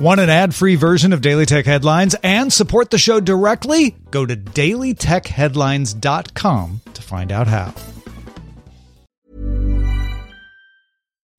Want an ad-free version of Daily Tech Headlines and support the show directly? Go to dailytechheadlines.com to find out how.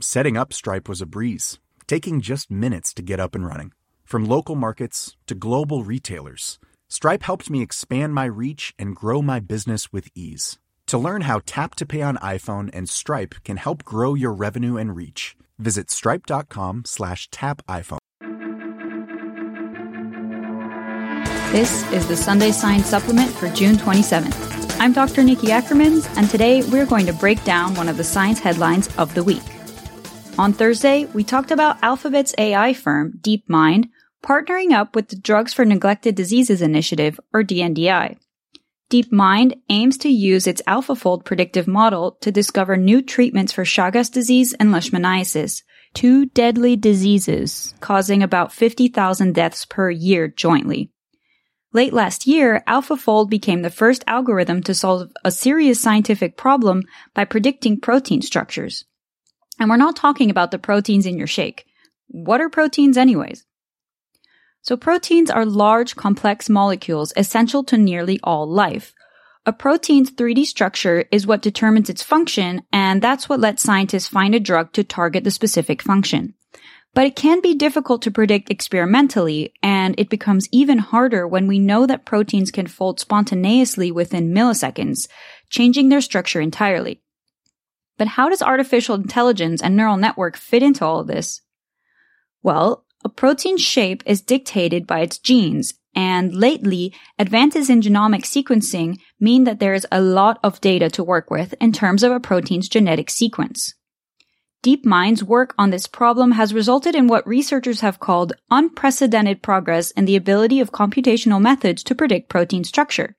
Setting up Stripe was a breeze, taking just minutes to get up and running. From local markets to global retailers, Stripe helped me expand my reach and grow my business with ease. To learn how Tap to Pay on iPhone and Stripe can help grow your revenue and reach, visit stripe.com slash tap iPhone. This is the Sunday Science Supplement for June 27th. I'm Dr. Nikki Ackermans, and today we're going to break down one of the science headlines of the week. On Thursday, we talked about Alphabet's AI firm, DeepMind, partnering up with the Drugs for Neglected Diseases Initiative, or DNDI. DeepMind aims to use its AlphaFold predictive model to discover new treatments for Chagas disease and leishmaniasis, two deadly diseases causing about 50,000 deaths per year jointly. Late last year, AlphaFold became the first algorithm to solve a serious scientific problem by predicting protein structures. And we're not talking about the proteins in your shake. What are proteins anyways? So proteins are large, complex molecules essential to nearly all life. A protein's 3D structure is what determines its function, and that's what lets scientists find a drug to target the specific function. But it can be difficult to predict experimentally, and it becomes even harder when we know that proteins can fold spontaneously within milliseconds, changing their structure entirely. But how does artificial intelligence and neural network fit into all of this? Well, a protein's shape is dictated by its genes, and lately, advances in genomic sequencing mean that there is a lot of data to work with in terms of a protein's genetic sequence. DeepMind's work on this problem has resulted in what researchers have called unprecedented progress in the ability of computational methods to predict protein structure.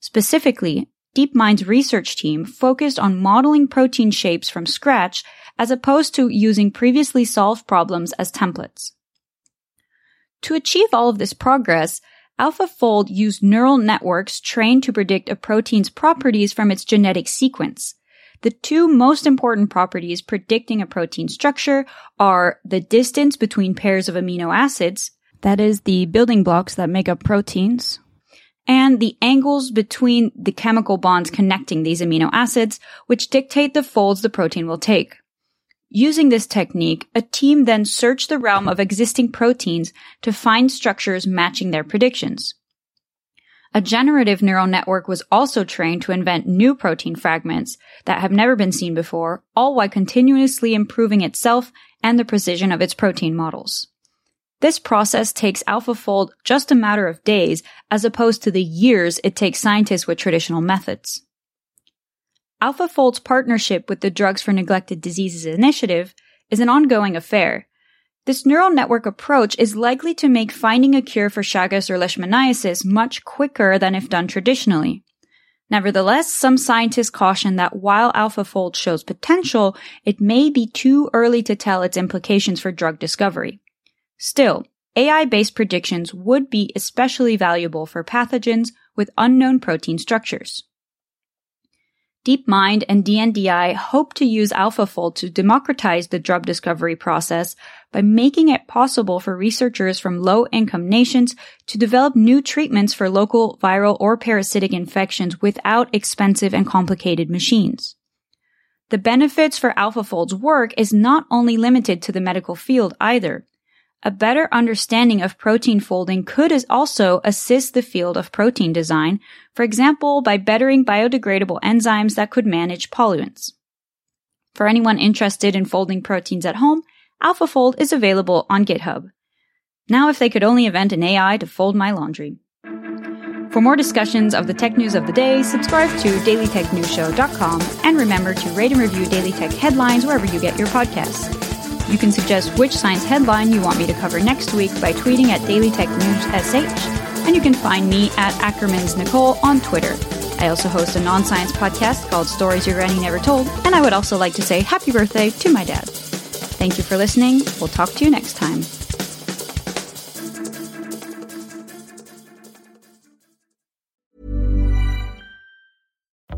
Specifically, DeepMind's research team focused on modeling protein shapes from scratch as opposed to using previously solved problems as templates. To achieve all of this progress, AlphaFold used neural networks trained to predict a protein's properties from its genetic sequence. The two most important properties predicting a protein structure are the distance between pairs of amino acids, that is the building blocks that make up proteins, and the angles between the chemical bonds connecting these amino acids, which dictate the folds the protein will take. Using this technique, a team then searched the realm of existing proteins to find structures matching their predictions. A generative neural network was also trained to invent new protein fragments that have never been seen before, all while continuously improving itself and the precision of its protein models. This process takes AlphaFold just a matter of days as opposed to the years it takes scientists with traditional methods. AlphaFold's partnership with the Drugs for Neglected Diseases Initiative is an ongoing affair. This neural network approach is likely to make finding a cure for Chagas or Leishmaniasis much quicker than if done traditionally. Nevertheless, some scientists caution that while AlphaFold shows potential, it may be too early to tell its implications for drug discovery. Still, AI-based predictions would be especially valuable for pathogens with unknown protein structures. DeepMind and DNDI hope to use AlphaFold to democratize the drug discovery process by making it possible for researchers from low-income nations to develop new treatments for local viral or parasitic infections without expensive and complicated machines. The benefits for AlphaFold's work is not only limited to the medical field either. A better understanding of protein folding could also assist the field of protein design, for example, by bettering biodegradable enzymes that could manage pollutants. For anyone interested in folding proteins at home, AlphaFold is available on GitHub. Now if they could only invent an AI to fold my laundry. For more discussions of the tech news of the day, subscribe to dailytechnewsshow.com and remember to rate and review Daily Tech headlines wherever you get your podcasts. You can suggest which science headline you want me to cover next week by tweeting at dailytechnewssh, and you can find me at Ackermans Nicole on Twitter. I also host a non-science podcast called Stories Your Granny Never Told, and I would also like to say happy birthday to my dad. Thank you for listening. We'll talk to you next time.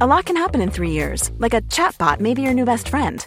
A lot can happen in three years, like a chatbot may be your new best friend.